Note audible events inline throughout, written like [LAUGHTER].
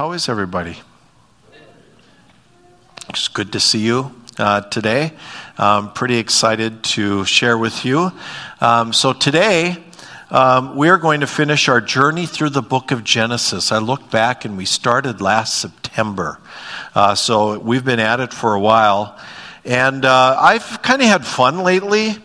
How is everybody? It's good to see you uh, today. I'm pretty excited to share with you. Um, so, today, um, we are going to finish our journey through the book of Genesis. I look back and we started last September. Uh, so, we've been at it for a while. And uh, I've kind of had fun lately.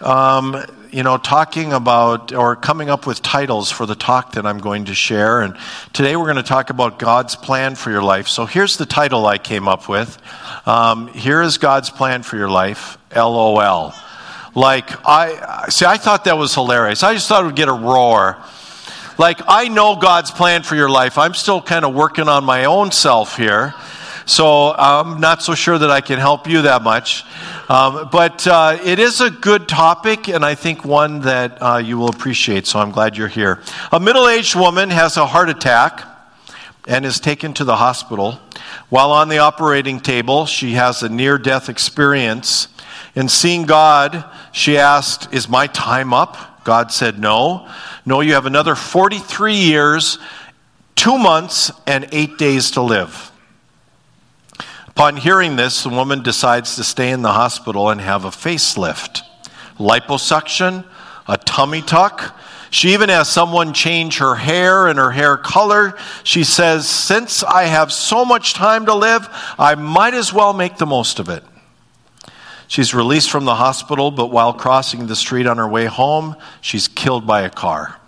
Um, you know, talking about or coming up with titles for the talk that I'm going to share. And today we're going to talk about God's plan for your life. So here's the title I came up with um, Here is God's plan for your life, LOL. Like, I see, I thought that was hilarious. I just thought it would get a roar. Like, I know God's plan for your life. I'm still kind of working on my own self here. So I'm not so sure that I can help you that much. Um, but uh, it is a good topic, and I think one that uh, you will appreciate, so I'm glad you're here. A middle aged woman has a heart attack and is taken to the hospital. While on the operating table, she has a near death experience. In seeing God, she asked, Is my time up? God said, No. No, you have another 43 years, two months, and eight days to live. Upon hearing this, the woman decides to stay in the hospital and have a facelift, liposuction, a tummy tuck. She even has someone change her hair and her hair color. She says, Since I have so much time to live, I might as well make the most of it. She's released from the hospital, but while crossing the street on her way home, she's killed by a car.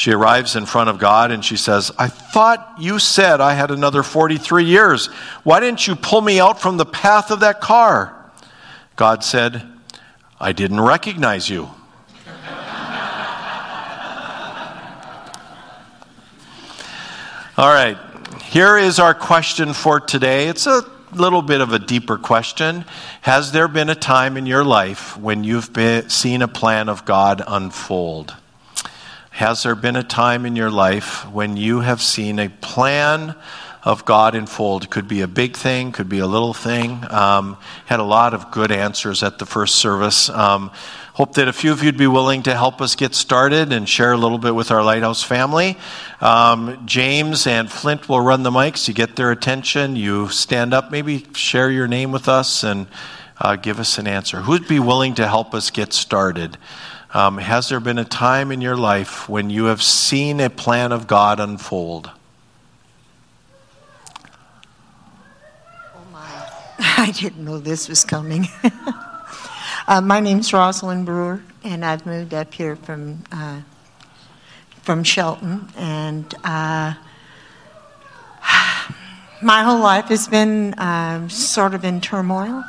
She arrives in front of God and she says, I thought you said I had another 43 years. Why didn't you pull me out from the path of that car? God said, I didn't recognize you. All right, here is our question for today. It's a little bit of a deeper question. Has there been a time in your life when you've been, seen a plan of God unfold? Has there been a time in your life when you have seen a plan of God unfold? Could be a big thing, could be a little thing. Um, had a lot of good answers at the first service. Um, hope that a few of you'd be willing to help us get started and share a little bit with our Lighthouse family. Um, James and Flint will run the mics. You get their attention. You stand up, maybe share your name with us and uh, give us an answer. Who'd be willing to help us get started? Um, has there been a time in your life when you have seen a plan of God unfold? Oh my. [LAUGHS] I didn't know this was coming. [LAUGHS] uh, my name's Rosalind Brewer, and I've moved up here from, uh, from Shelton. And uh, [SIGHS] my whole life has been um, sort of in turmoil.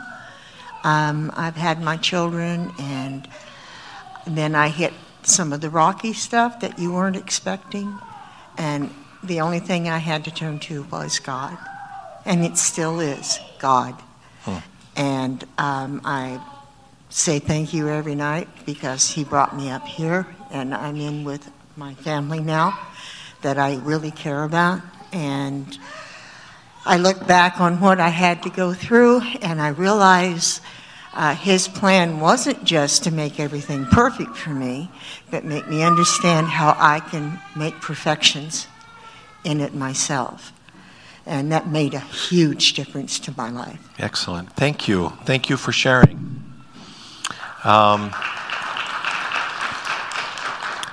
Um, I've had my children and and then I hit some of the rocky stuff that you weren't expecting. And the only thing I had to turn to was God. And it still is God. And um, I say thank you every night because He brought me up here. And I'm in with my family now that I really care about. And I look back on what I had to go through and I realize uh, his plan wasn't just to make everything perfect for me, but make me understand how I can make perfections in it myself. And that made a huge difference to my life. Excellent. Thank you. Thank you for sharing. Um,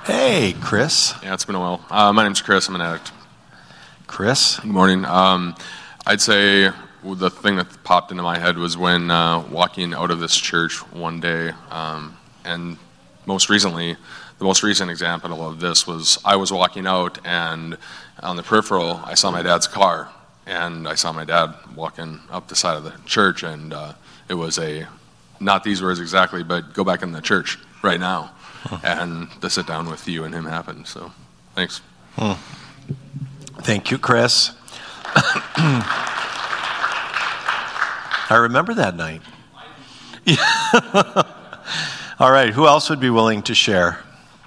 hey, Chris. Yeah, it's been a while. Uh, my name's Chris. I'm an addict. Chris. Good morning. Um, I'd say the thing that popped into my head was when uh, walking out of this church one day, um, and most recently, the most recent example of this was I was walking out, and on the peripheral, I saw my dad's car, and I saw my dad walking up the side of the church, and uh, it was a not these words exactly, but go back in the church right now, and the sit down with you and him happened. So, thanks. Hmm. Thank you, Chris. [CLEARS THROAT] I remember that night. [LAUGHS] All right, who else would be willing to share?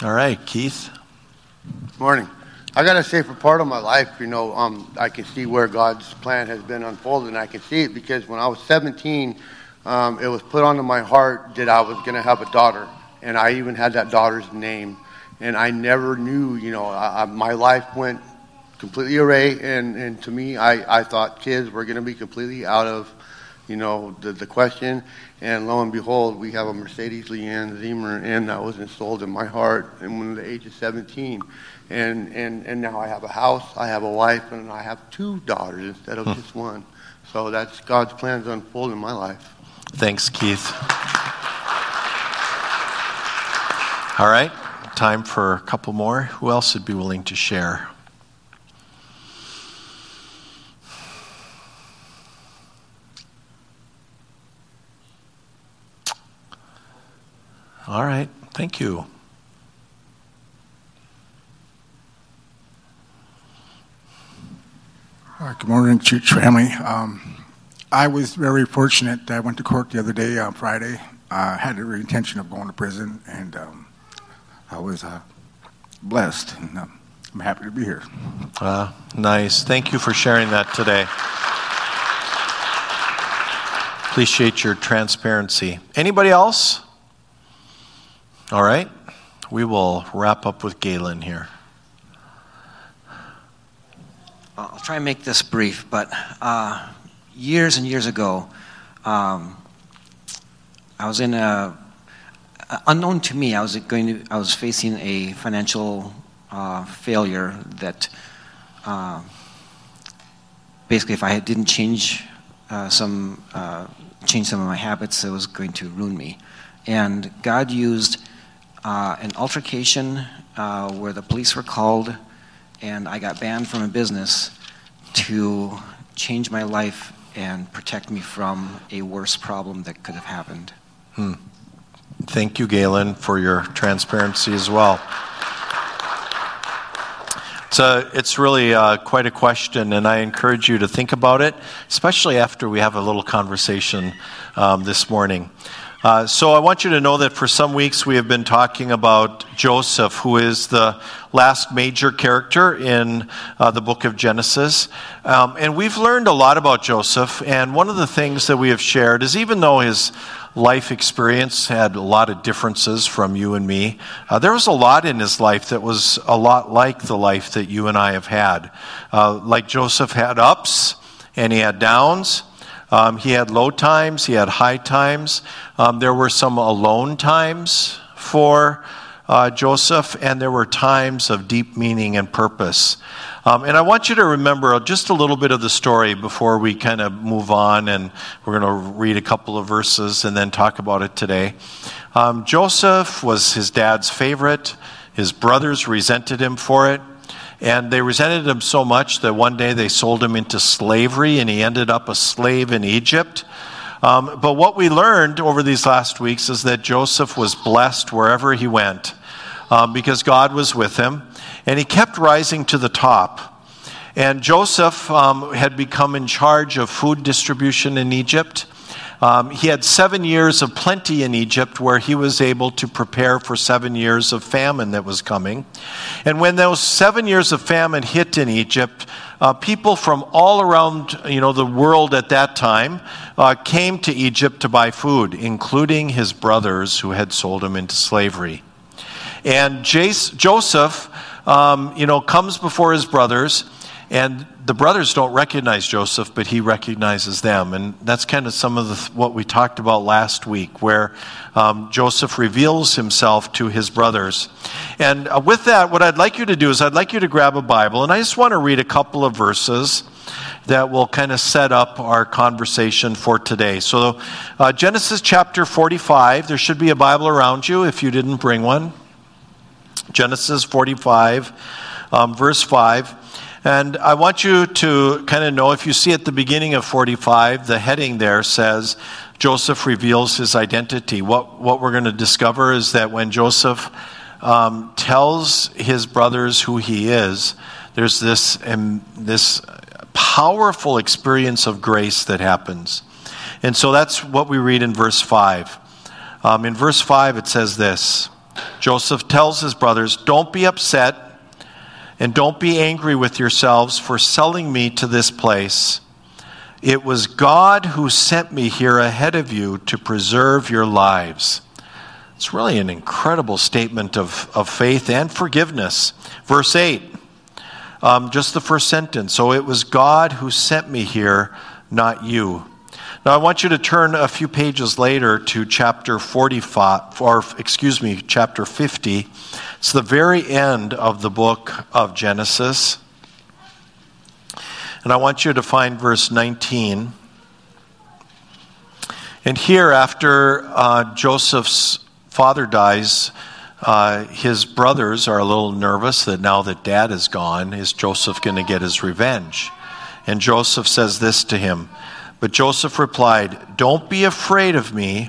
All right, Keith. Morning. I gotta say, for part of my life, you know, um, I can see where God's plan has been unfolded, and I can see it because when I was 17, um, it was put onto my heart that I was gonna have a daughter, and I even had that daughter's name, and I never knew, you know, I, I, my life went completely array. And, and to me, I, I thought kids were going to be completely out of, you know, the, the question. And lo and behold, we have a Mercedes Leanne Zimmer, and that was installed in my heart and when the age of 17. And, and, and now I have a house, I have a wife, and I have two daughters instead of hmm. just one. So that's God's plans unfold in my life. Thanks, Keith. All right, time for a couple more. Who else would be willing to share? All right, thank you. Right, good morning, church family. Um, I was very fortunate. That I went to court the other day on Friday. I had the intention of going to prison, and um, I was uh, blessed, and um, I'm happy to be here. Uh, nice. Thank you for sharing that today. Appreciate your transparency. Anybody else? All right. We will wrap up with Galen here. I'll try and make this brief, but uh, years and years ago, um, I was in a unknown to me. I was going to. I was facing a financial uh, failure that uh, basically, if I didn't change uh, some uh, change some of my habits, it was going to ruin me. And God used uh, an altercation uh, where the police were called and I got banned from a business to change my life and protect me from a worse problem that could have happened. Hmm. Thank you, Galen, for your transparency as well. So it's really uh, quite a question, and I encourage you to think about it, especially after we have a little conversation um, this morning. Uh, so I want you to know that for some weeks we have been talking about Joseph, who is the last major character in uh, the book of Genesis. Um, and we've learned a lot about Joseph. And one of the things that we have shared is even though his life experience had a lot of differences from you and me, uh, there was a lot in his life that was a lot like the life that you and I have had. Uh, like Joseph had ups and he had downs. Um, he had low times, he had high times. Um, there were some alone times for uh, Joseph, and there were times of deep meaning and purpose. Um, and I want you to remember just a little bit of the story before we kind of move on, and we're going to read a couple of verses and then talk about it today. Um, Joseph was his dad's favorite, his brothers resented him for it. And they resented him so much that one day they sold him into slavery and he ended up a slave in Egypt. Um, but what we learned over these last weeks is that Joseph was blessed wherever he went um, because God was with him and he kept rising to the top. And Joseph um, had become in charge of food distribution in Egypt. Um, he had seven years of plenty in Egypt where he was able to prepare for seven years of famine that was coming. And when those seven years of famine hit in Egypt, uh, people from all around you know, the world at that time uh, came to Egypt to buy food, including his brothers who had sold him into slavery. And Jace, Joseph um, you know, comes before his brothers and the brothers don't recognize Joseph, but he recognizes them. And that's kind of some of the, what we talked about last week, where um, Joseph reveals himself to his brothers. And uh, with that, what I'd like you to do is I'd like you to grab a Bible, and I just want to read a couple of verses that will kind of set up our conversation for today. So, uh, Genesis chapter 45, there should be a Bible around you if you didn't bring one. Genesis 45, um, verse 5. And I want you to kind of know if you see at the beginning of 45, the heading there says, Joseph reveals his identity. What, what we're going to discover is that when Joseph um, tells his brothers who he is, there's this, um, this powerful experience of grace that happens. And so that's what we read in verse 5. Um, in verse 5, it says this Joseph tells his brothers, Don't be upset and don't be angry with yourselves for selling me to this place. It was God who sent me here ahead of you to preserve your lives. It's really an incredible statement of, of faith and forgiveness. Verse 8 um, just the first sentence. So it was God who sent me here, not you. Now I want you to turn a few pages later to chapter 45, or excuse me, chapter 50. It's the very end of the book of Genesis. And I want you to find verse 19. And here, after uh, Joseph's father dies, uh, his brothers are a little nervous that now that dad is gone, is Joseph going to get his revenge? And Joseph says this to him. But Joseph replied, Don't be afraid of me.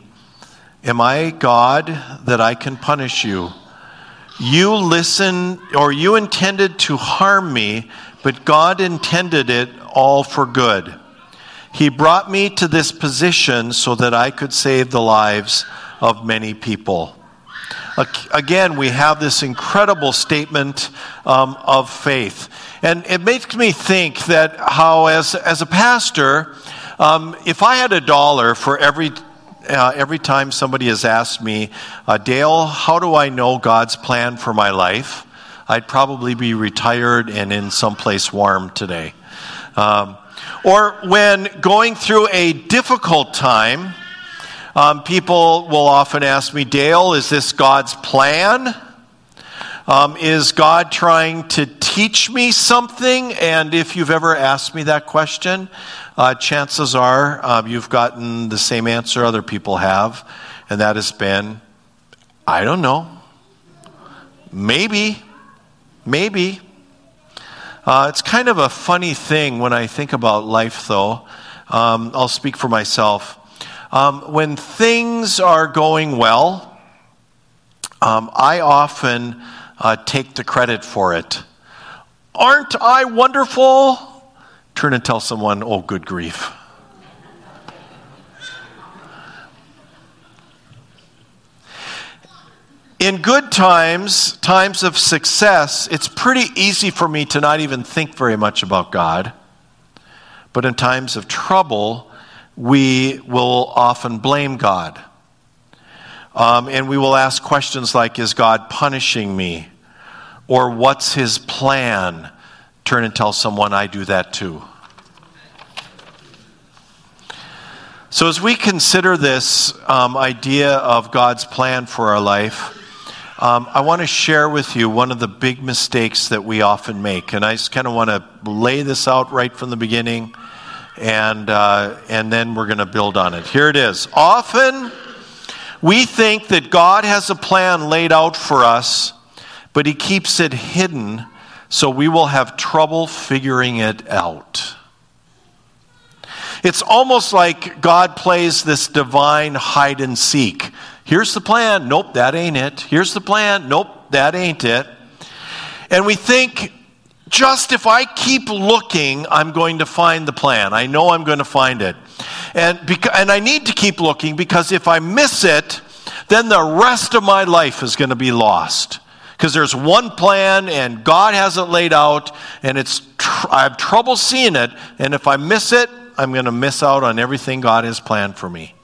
Am I God that I can punish you? You listen, or you intended to harm me, but God intended it all for good. He brought me to this position so that I could save the lives of many people. Again, we have this incredible statement um, of faith. And it makes me think that how, as, as a pastor, um, if I had a dollar for every uh, every time somebody has asked me, uh, Dale, how do I know God's plan for my life? I'd probably be retired and in someplace warm today. Um, or when going through a difficult time, um, people will often ask me, Dale, is this God's plan? Um, is God trying to teach me something? And if you've ever asked me that question, uh, chances are um, you've gotten the same answer other people have, and that has been, I don't know. Maybe. Maybe. Uh, it's kind of a funny thing when I think about life, though. Um, I'll speak for myself. Um, when things are going well, um, I often uh, take the credit for it. Aren't I wonderful? Turn and tell someone, oh, good grief. In good times, times of success, it's pretty easy for me to not even think very much about God. But in times of trouble, we will often blame God. Um, and we will ask questions like Is God punishing me? Or what's his plan? Turn and tell someone I do that too. So, as we consider this um, idea of God's plan for our life, um, I want to share with you one of the big mistakes that we often make. And I just kind of want to lay this out right from the beginning and, uh, and then we're going to build on it. Here it is. Often we think that God has a plan laid out for us, but He keeps it hidden so we will have trouble figuring it out. It's almost like God plays this divine hide and seek. Here's the plan. Nope, that ain't it. Here's the plan. Nope, that ain't it. And we think just if I keep looking, I'm going to find the plan. I know I'm going to find it. And, beca- and I need to keep looking because if I miss it, then the rest of my life is going to be lost. Because there's one plan and God has it laid out, and it's tr- I have trouble seeing it. And if I miss it, I'm going to miss out on everything God has planned for me.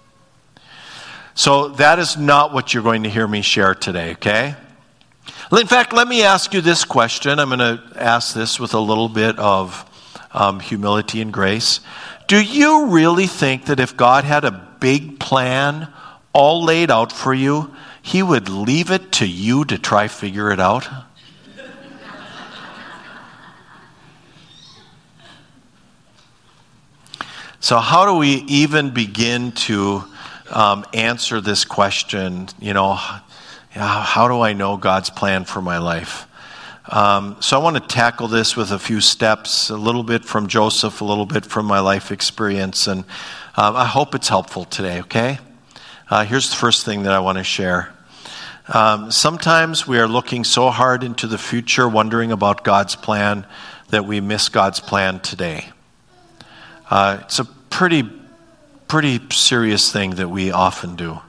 So that is not what you're going to hear me share today, okay? In fact, let me ask you this question. I'm going to ask this with a little bit of um, humility and grace. Do you really think that if God had a big plan all laid out for you, He would leave it to you to try figure it out? So, how do we even begin to um, answer this question? You know, how do I know God's plan for my life? Um, so I want to tackle this with a few steps, a little bit from Joseph, a little bit from my life experience, and um, I hope it's helpful today, okay? Uh, here's the first thing that I want to share. Um, sometimes we are looking so hard into the future, wondering about God's plan, that we miss God's plan today. Uh, it's a pretty, pretty serious thing that we often do.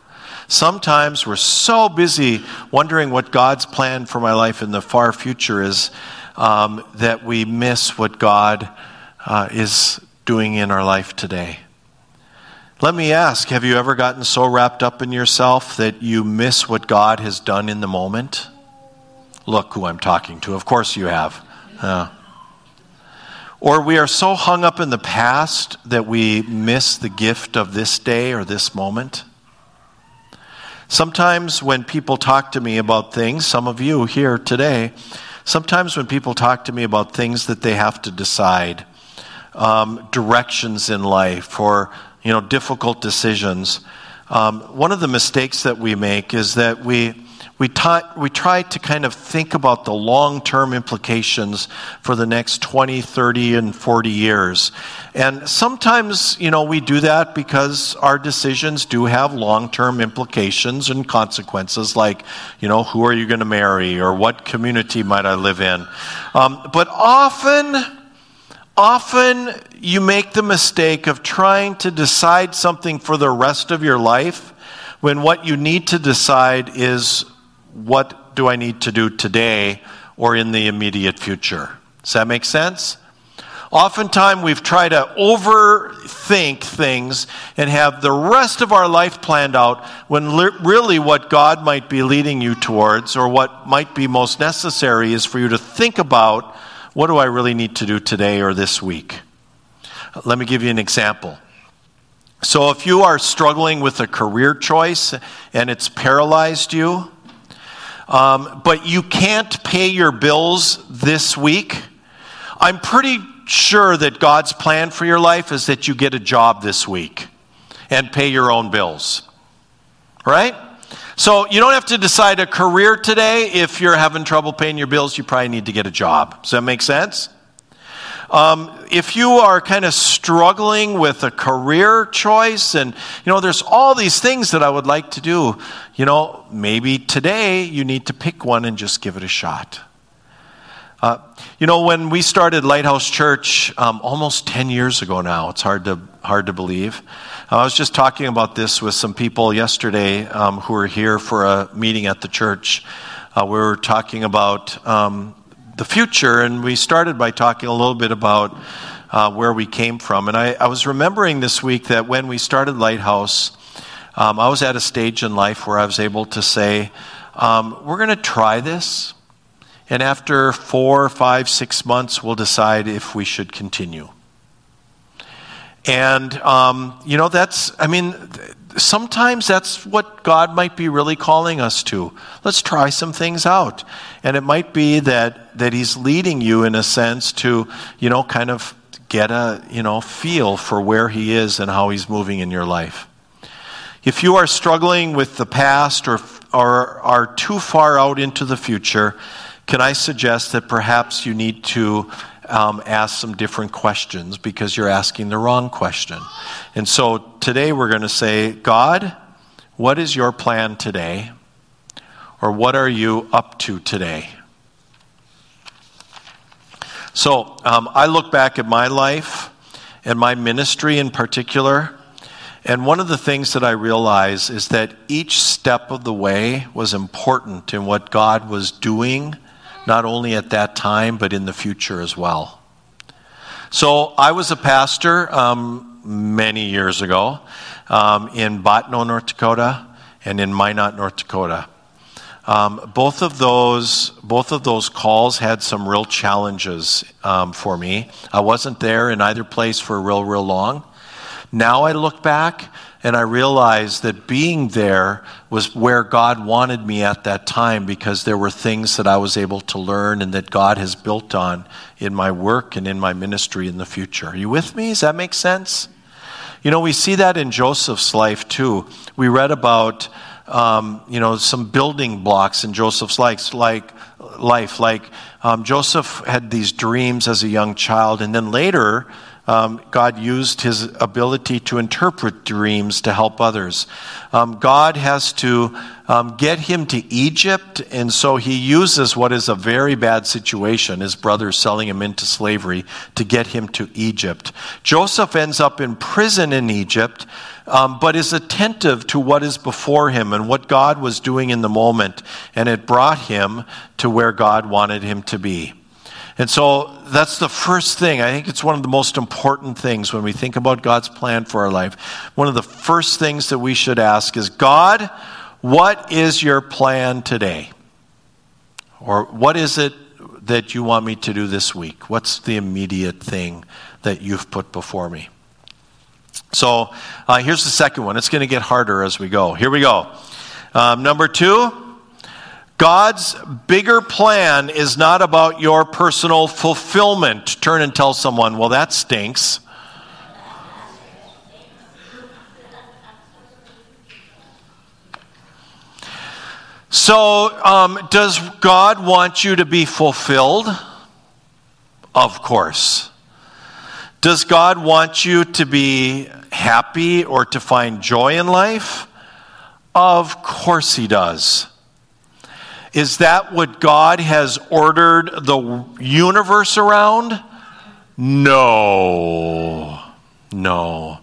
Sometimes we're so busy wondering what God's plan for my life in the far future is um, that we miss what God uh, is doing in our life today. Let me ask have you ever gotten so wrapped up in yourself that you miss what God has done in the moment? Look who I'm talking to. Of course you have. Uh, Or we are so hung up in the past that we miss the gift of this day or this moment. Sometimes when people talk to me about things, some of you here today, sometimes when people talk to me about things that they have to decide, um, directions in life, or you know difficult decisions, um, one of the mistakes that we make is that we we, ta- we try to kind of think about the long term implications for the next 20, 30, and 40 years. And sometimes, you know, we do that because our decisions do have long term implications and consequences, like, you know, who are you going to marry or what community might I live in. Um, but often, often you make the mistake of trying to decide something for the rest of your life when what you need to decide is what do I need to do today or in the immediate future? Does that make sense? Oftentimes, we've tried to overthink things and have the rest of our life planned out when really what God might be leading you towards or what might be most necessary is for you to think about what do I really need to do today or this week? Let me give you an example. So, if you are struggling with a career choice and it's paralyzed you, um, but you can't pay your bills this week, I'm pretty sure that God's plan for your life is that you get a job this week and pay your own bills. Right? So you don't have to decide a career today. If you're having trouble paying your bills, you probably need to get a job. Does that make sense? Um, if you are kind of struggling with a career choice, and you know, there's all these things that I would like to do, you know, maybe today you need to pick one and just give it a shot. Uh, you know, when we started Lighthouse Church um, almost 10 years ago now, it's hard to, hard to believe. I was just talking about this with some people yesterday um, who were here for a meeting at the church. Uh, we were talking about um, the future, and we started by talking a little bit about uh, where we came from. And I, I, was remembering this week that when we started Lighthouse, um, I was at a stage in life where I was able to say, um, We're going to try this. And after four, five, six months, we'll decide if we should continue. And, um, you know, that's, I mean, sometimes that's what God might be really calling us to. Let's try some things out. And it might be that, that He's leading you in a sense to, you know, kind of get a, you know, feel for where He is and how He's moving in your life. If you are struggling with the past or, or are too far out into the future, can I suggest that perhaps you need to um, ask some different questions because you're asking the wrong question. And so today we're going to say, God, what is your plan today? Or what are you up to today? So um, I look back at my life and my ministry in particular. And one of the things that I realize is that each step of the way was important in what God was doing not only at that time, but in the future as well. So I was a pastor um, many years ago um, in Bottineau, North Dakota, and in Minot, North Dakota. Um, both of those, both of those calls had some real challenges um, for me. I wasn't there in either place for real, real long. Now I look back and I realized that being there was where God wanted me at that time because there were things that I was able to learn and that God has built on in my work and in my ministry in the future. Are you with me? Does that make sense? You know, we see that in Joseph's life too. We read about, um, you know, some building blocks in Joseph's life, like life. Like um, Joseph had these dreams as a young child, and then later um, God used his ability to interpret dreams to help others. Um, God has to um, get him to Egypt, and so he uses what is a very bad situation, his brothers selling him into slavery, to get him to Egypt. Joseph ends up in prison in Egypt. Um, but is attentive to what is before him and what God was doing in the moment, and it brought him to where God wanted him to be. And so that's the first thing. I think it's one of the most important things when we think about God's plan for our life. One of the first things that we should ask is God, what is your plan today? Or what is it? that you want me to do this week? What's the immediate thing that you've put before me? So uh, here's the second one. It's going to get harder as we go. Here we go. Um, number two, God's bigger plan is not about your personal fulfillment. Turn and tell someone, well, that stinks. So, um, does God want you to be fulfilled? Of course. Does God want you to be happy or to find joy in life? Of course, He does. Is that what God has ordered the universe around? No. No.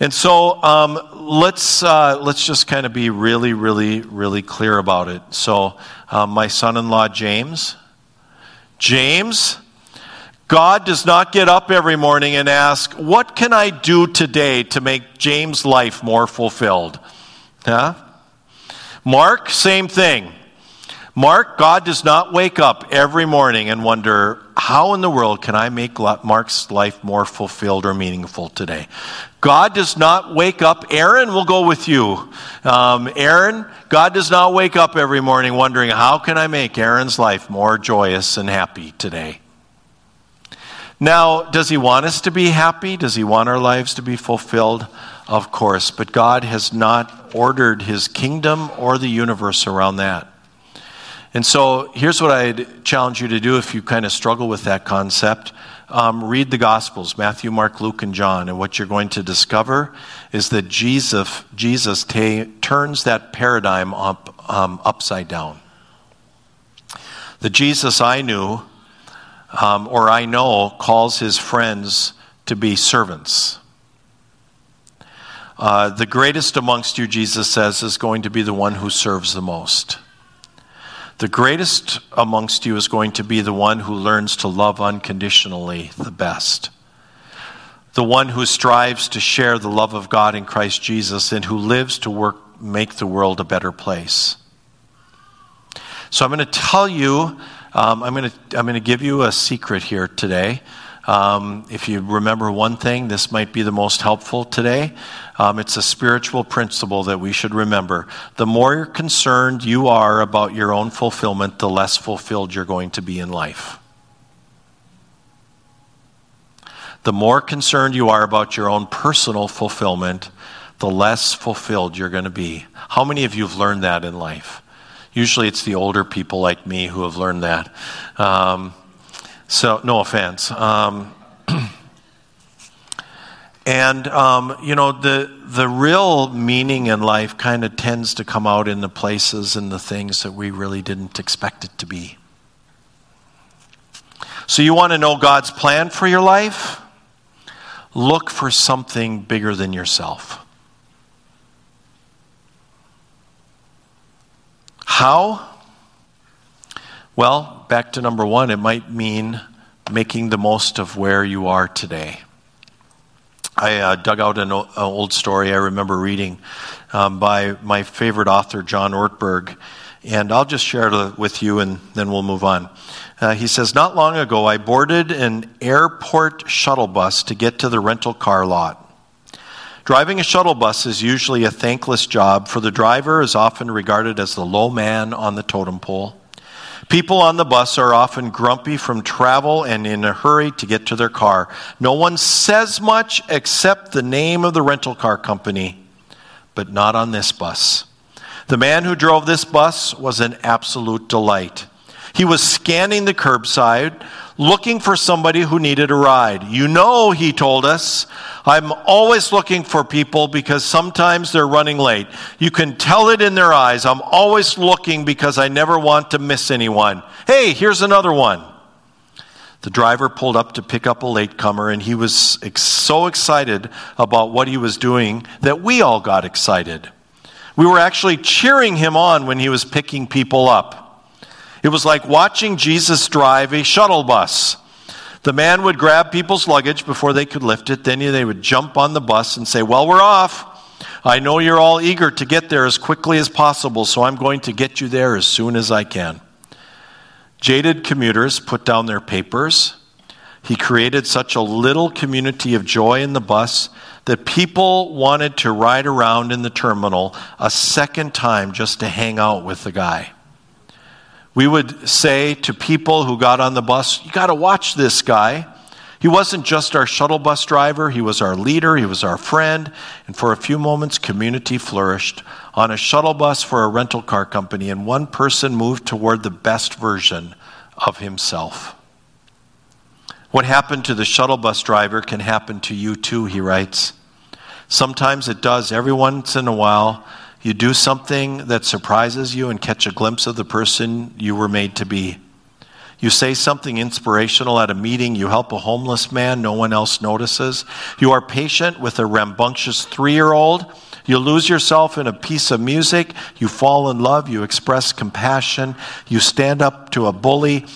And so um, let's, uh, let's just kind of be really, really, really clear about it. So, uh, my son in law, James, James, God does not get up every morning and ask, What can I do today to make James' life more fulfilled? Huh? Mark, same thing. Mark, God does not wake up every morning and wonder, how in the world can I make Mark's life more fulfilled or meaningful today? God does not wake up. Aaron will go with you. Um, Aaron, God does not wake up every morning wondering, how can I make Aaron's life more joyous and happy today? Now, does he want us to be happy? Does he want our lives to be fulfilled? Of course, but God has not ordered his kingdom or the universe around that. And so here's what I'd challenge you to do if you kind of struggle with that concept. Um, read the Gospels, Matthew, Mark, Luke, and John, and what you're going to discover is that Jesus, Jesus ta- turns that paradigm up, um, upside down. The Jesus I knew, um, or I know, calls his friends to be servants. Uh, the greatest amongst you, Jesus says, is going to be the one who serves the most. The greatest amongst you is going to be the one who learns to love unconditionally the best. The one who strives to share the love of God in Christ Jesus and who lives to work make the world a better place. So I'm going to tell you, um, I'm, going to, I'm going to give you a secret here today. Um, if you remember one thing, this might be the most helpful today. Um, it's a spiritual principle that we should remember. The more concerned you are about your own fulfillment, the less fulfilled you're going to be in life. The more concerned you are about your own personal fulfillment, the less fulfilled you're going to be. How many of you have learned that in life? Usually it's the older people like me who have learned that. Um, so, no offense. Um, [CLEARS THROAT] and, um, you know, the, the real meaning in life kind of tends to come out in the places and the things that we really didn't expect it to be. So, you want to know God's plan for your life? Look for something bigger than yourself. How? Well, back to number one, it might mean making the most of where you are today. I uh, dug out an, o- an, old story I remember reading um, by my favorite author, John Ortberg, and I'll just share it with you and then we'll move on. Uh, he says, Not long ago, I boarded an airport shuttle bus to get to the rental car lot. Driving a shuttle bus is usually a thankless job, for the driver is often regarded as the low man on the totem pole. People on the bus are often grumpy from travel and in a hurry to get to their car. No one says much except the name of the rental car company, but not on this bus. The man who drove this bus was an absolute delight. He was scanning the curbside, looking for somebody who needed a ride. You know, he told us, I'm always looking for people because sometimes they're running late. You can tell it in their eyes. I'm always looking because I never want to miss anyone. Hey, here's another one. The driver pulled up to pick up a latecomer, and he was ex- so excited about what he was doing that we all got excited. We were actually cheering him on when he was picking people up. It was like watching Jesus drive a shuttle bus. The man would grab people's luggage before they could lift it. Then they would jump on the bus and say, Well, we're off. I know you're all eager to get there as quickly as possible, so I'm going to get you there as soon as I can. Jaded commuters put down their papers. He created such a little community of joy in the bus that people wanted to ride around in the terminal a second time just to hang out with the guy. We would say to people who got on the bus, You got to watch this guy. He wasn't just our shuttle bus driver, he was our leader, he was our friend, and for a few moments, community flourished on a shuttle bus for a rental car company, and one person moved toward the best version of himself. What happened to the shuttle bus driver can happen to you too, he writes. Sometimes it does. Every once in a while, you do something that surprises you and catch a glimpse of the person you were made to be. You say something inspirational at a meeting. You help a homeless man no one else notices. You are patient with a rambunctious three year old. You lose yourself in a piece of music. You fall in love. You express compassion. You stand up to a bully.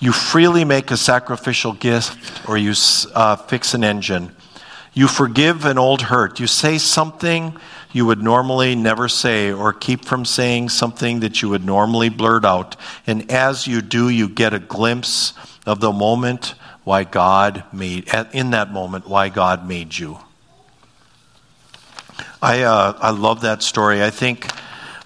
You freely make a sacrificial gift or you uh, fix an engine. You forgive an old hurt. You say something you would normally never say or keep from saying something that you would normally blurt out. And as you do, you get a glimpse of the moment why God made, in that moment, why God made you. I, uh, I love that story. I think,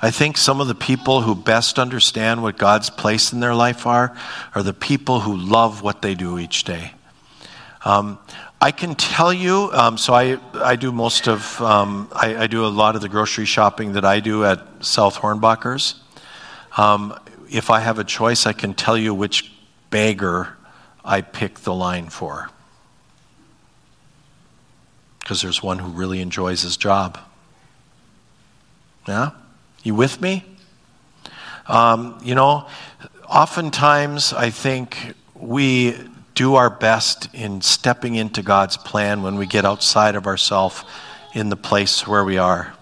I think some of the people who best understand what God's place in their life are are the people who love what they do each day. Um, I can tell you, um, so I, I do most of, um, I, I, do a lot of the grocery shopping that I do at South Hornbacher's. Um, if I have a choice, I can tell you which bagger I pick the line for. Because there's one who really enjoys his job. Yeah? You with me? Um, you know, oftentimes I think we do our best in stepping into God's plan when we get outside of ourselves in the place where we are.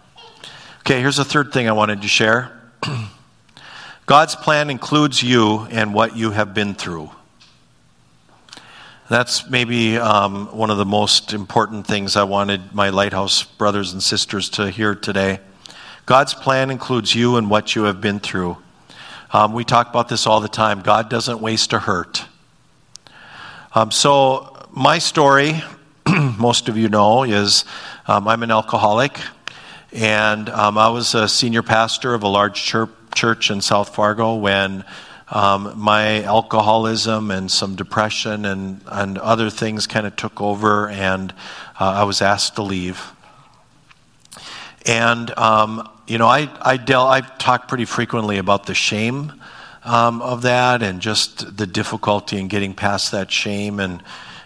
Okay, here's a third thing I wanted to share [CLEARS THROAT] God's plan includes you and what you have been through. That's maybe um, one of the most important things I wanted my Lighthouse brothers and sisters to hear today. God's plan includes you and what you have been through. Um, we talk about this all the time. God doesn't waste a hurt. Um, so, my story, [CLEARS THROAT] most of you know, is um, I'm an alcoholic, and um, I was a senior pastor of a large church, in South Fargo when um, my alcoholism and some depression and, and other things kind of took over, and uh, I was asked to leave. And, um, you know, I, I, del- I talk pretty frequently about the shame um, of that and just the difficulty in getting past that shame and,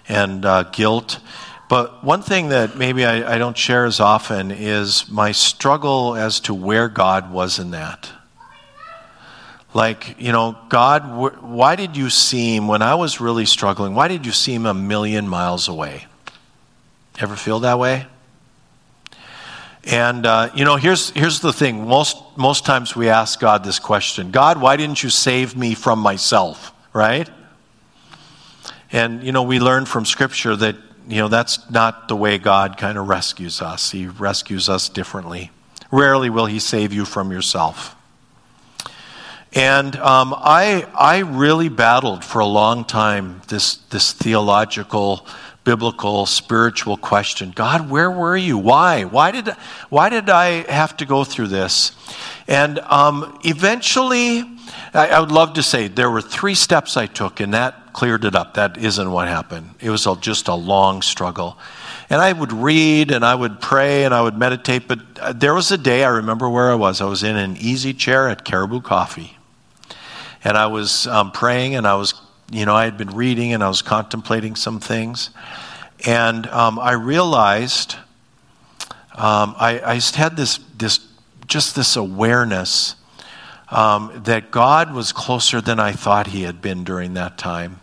and uh, guilt. But one thing that maybe I, I, don't share as often is my struggle as to where God was in that. Like, you know, God, why did you seem, when I was really struggling, why did you seem a million miles away? Ever feel that way? And, uh, you know, here's, here's the thing. Most, most times we ask God this question God, why didn't you save me from myself? Right? And, you know, we learn from Scripture that, you know, that's not the way God kind of rescues us. He rescues us differently. Rarely will He save you from yourself. And um, I, I really battled for a long time this, this theological biblical, spiritual question God, where were you? Why? Why did, why did I have to go through this? And um, eventually, I, I, would love to say there were three steps I took, and that cleared it up. That isn't what happened. It was a, just a long struggle. And I would read and I would pray and I would meditate, but uh, there was a day I remember where I was. I was in an easy chair at Caribou Coffee. And I was um, praying and I was you know, I had been reading and I was contemplating some things. And um, I realized um, I, I, had this, this, just this awareness um, that God was closer than I thought He had been during that time.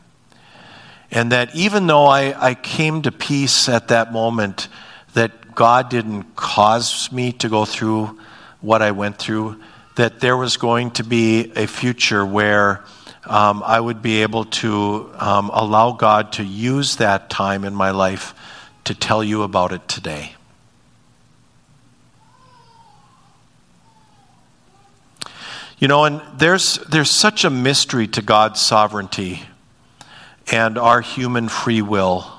And that even though I, I came to peace at that moment, that God didn't cause me to go through what I went through, that there was going to be a future where um, I would be able to um, allow God to use that time in my life to tell you about it today. You know, and there's, there's such a mystery to God's sovereignty and our human free will.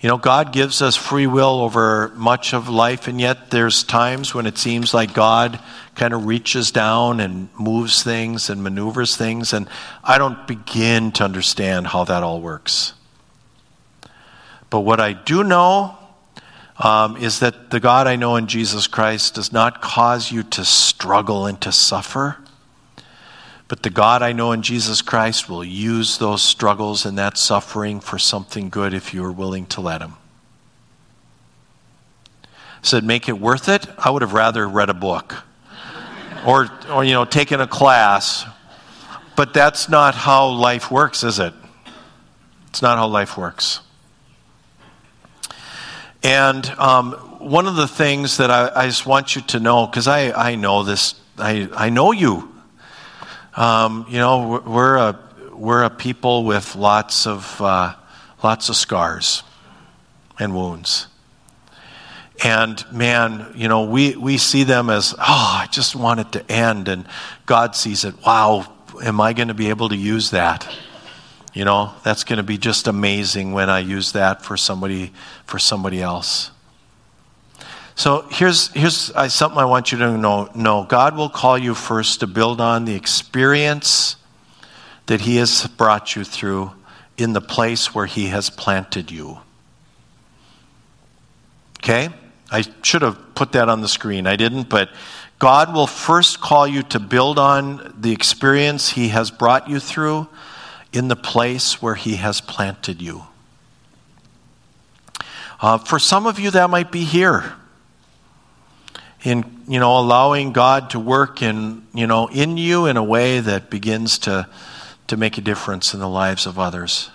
You know, God gives us free will over much of life, and yet there's times when it seems like God kind of reaches down and moves things and maneuvers things, and I don't begin to understand how that all works. But what I do know um, is that the God I know in Jesus Christ does not cause you to struggle and to suffer. But the God I know in Jesus Christ will use those struggles and that suffering for something good if you are willing to let Him. Said, make it worth it? I would have rather read a book or, or, you know, taken a class. But that's not how life works, is it? It's not how life works. And um, one of the things that I, I just want you to know, because I, I know this, I, I know you. Um, you know, we're a, we're a people with lots of, uh, lots of scars and wounds. And man, you know, we, we see them as, oh, I just want it to end. And God sees it, wow, am I going to be able to use that? You know, that's going to be just amazing when I use that for somebody, for somebody else. So here's, here's something I want you to know, know. God will call you first to build on the experience that He has brought you through in the place where He has planted you. Okay? I should have put that on the screen. I didn't, but God will first call you to build on the experience He has brought you through in the place where He has planted you. Uh, for some of you, that might be here in you know allowing God to work in you know in you in a way that begins to to make a difference in the lives of others.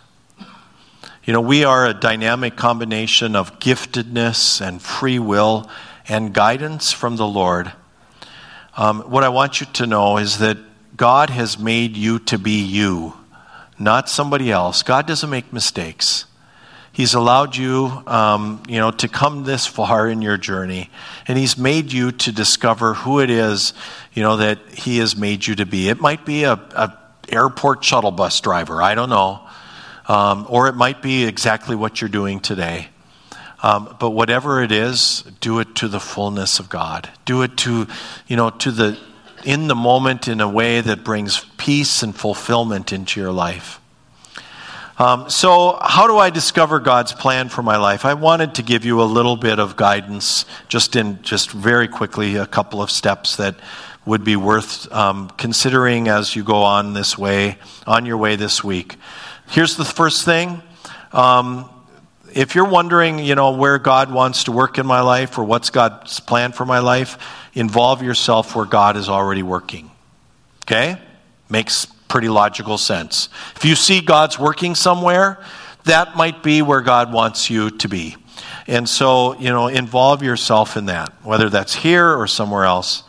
You know, we are a dynamic combination of giftedness and free will and guidance from the Lord. Um, what I want you to know is that God has made you to be you, not somebody else. God doesn't make mistakes. He's allowed you, um, you know, to come this far in your journey, and He's made you to discover who it is, you know, that He has made you to be. It might be a, a airport shuttle bus driver. I don't know, um, or it might be exactly what you're doing today. Um, but whatever it is, do it to the fullness of God. Do it to, you know, to the in the moment in a way that brings peace and fulfillment into your life. Um, so, how do I discover God's plan for my life? I wanted to give you a little bit of guidance, just in just very quickly, a couple of steps that would be worth um, considering as you go on this way, on your way this week. Here's the first thing. Um, if you're wondering, you know, where God wants to work in my life or what's God's plan for my life, involve yourself where God is already working. Okay? Makes pretty logical sense. If you see God's working somewhere, that might be where God wants you to be. And so, you know, involve yourself in that, whether that's here or somewhere else.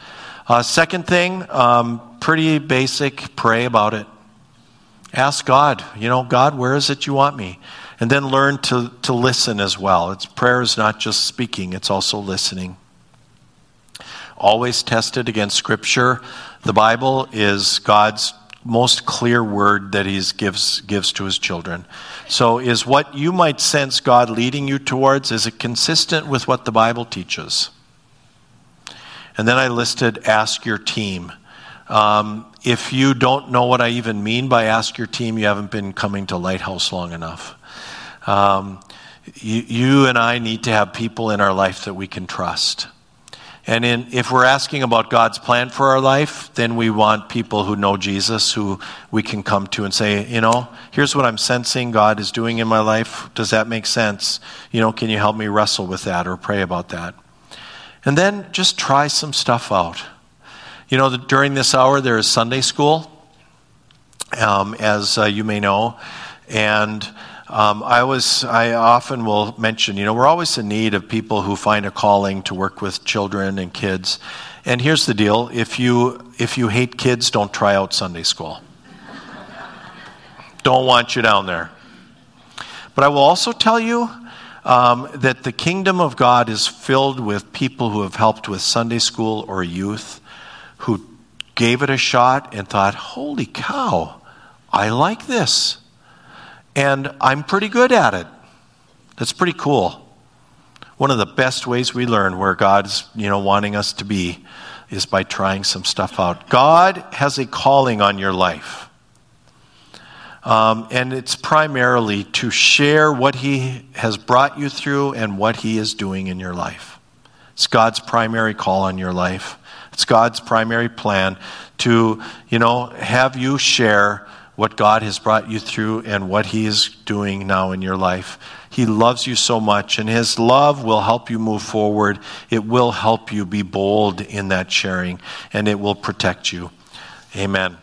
Uh, second thing, um, pretty basic, pray about it. Ask God, you know, God, where is it you want me? And then learn to, to listen as well. It's prayer is not just speaking, it's also listening. Always tested against Scripture. The Bible is God's most clear word that he gives, gives to his children. So, is what you might sense God leading you towards, is it consistent with what the Bible teaches? And then I listed ask your team. Um, if you don't know what I even mean by ask your team, you haven't been coming to Lighthouse long enough. Um, you, you and I need to have people in our life that we can trust. And in, if we're asking about God's plan for our life, then we want people who know Jesus who we can come to and say, you know, here's what I'm sensing God is doing in my life. Does that make sense? You know, can you help me wrestle with that or pray about that? And then just try some stuff out. You know, during this hour, there is Sunday school, um, as uh, you may know. And um, I was, I often will mention, you know, we're always in need of people who find a calling to work with children and kids. And here's the deal: if you if you hate kids, don't try out Sunday school. don't want you down there. But I will also tell you um, that the kingdom of God is filled with people who have helped with Sunday school or youth, who gave it a shot and thought, holy cow, I like this. And I'm pretty good at it. That's pretty cool. One of the best ways we learn where God's, you know, wanting us to be is by trying some stuff out. God has a calling on your life. Um, and it's primarily to share what He has brought you through and what He is doing in your life. It's God's primary call on your life. It's God's primary plan to, you know, have you share what God has brought you through and what He is doing now in your life. He loves you so much, and His love will help you move forward. It will help you be bold in that sharing, and it will protect you. Amen.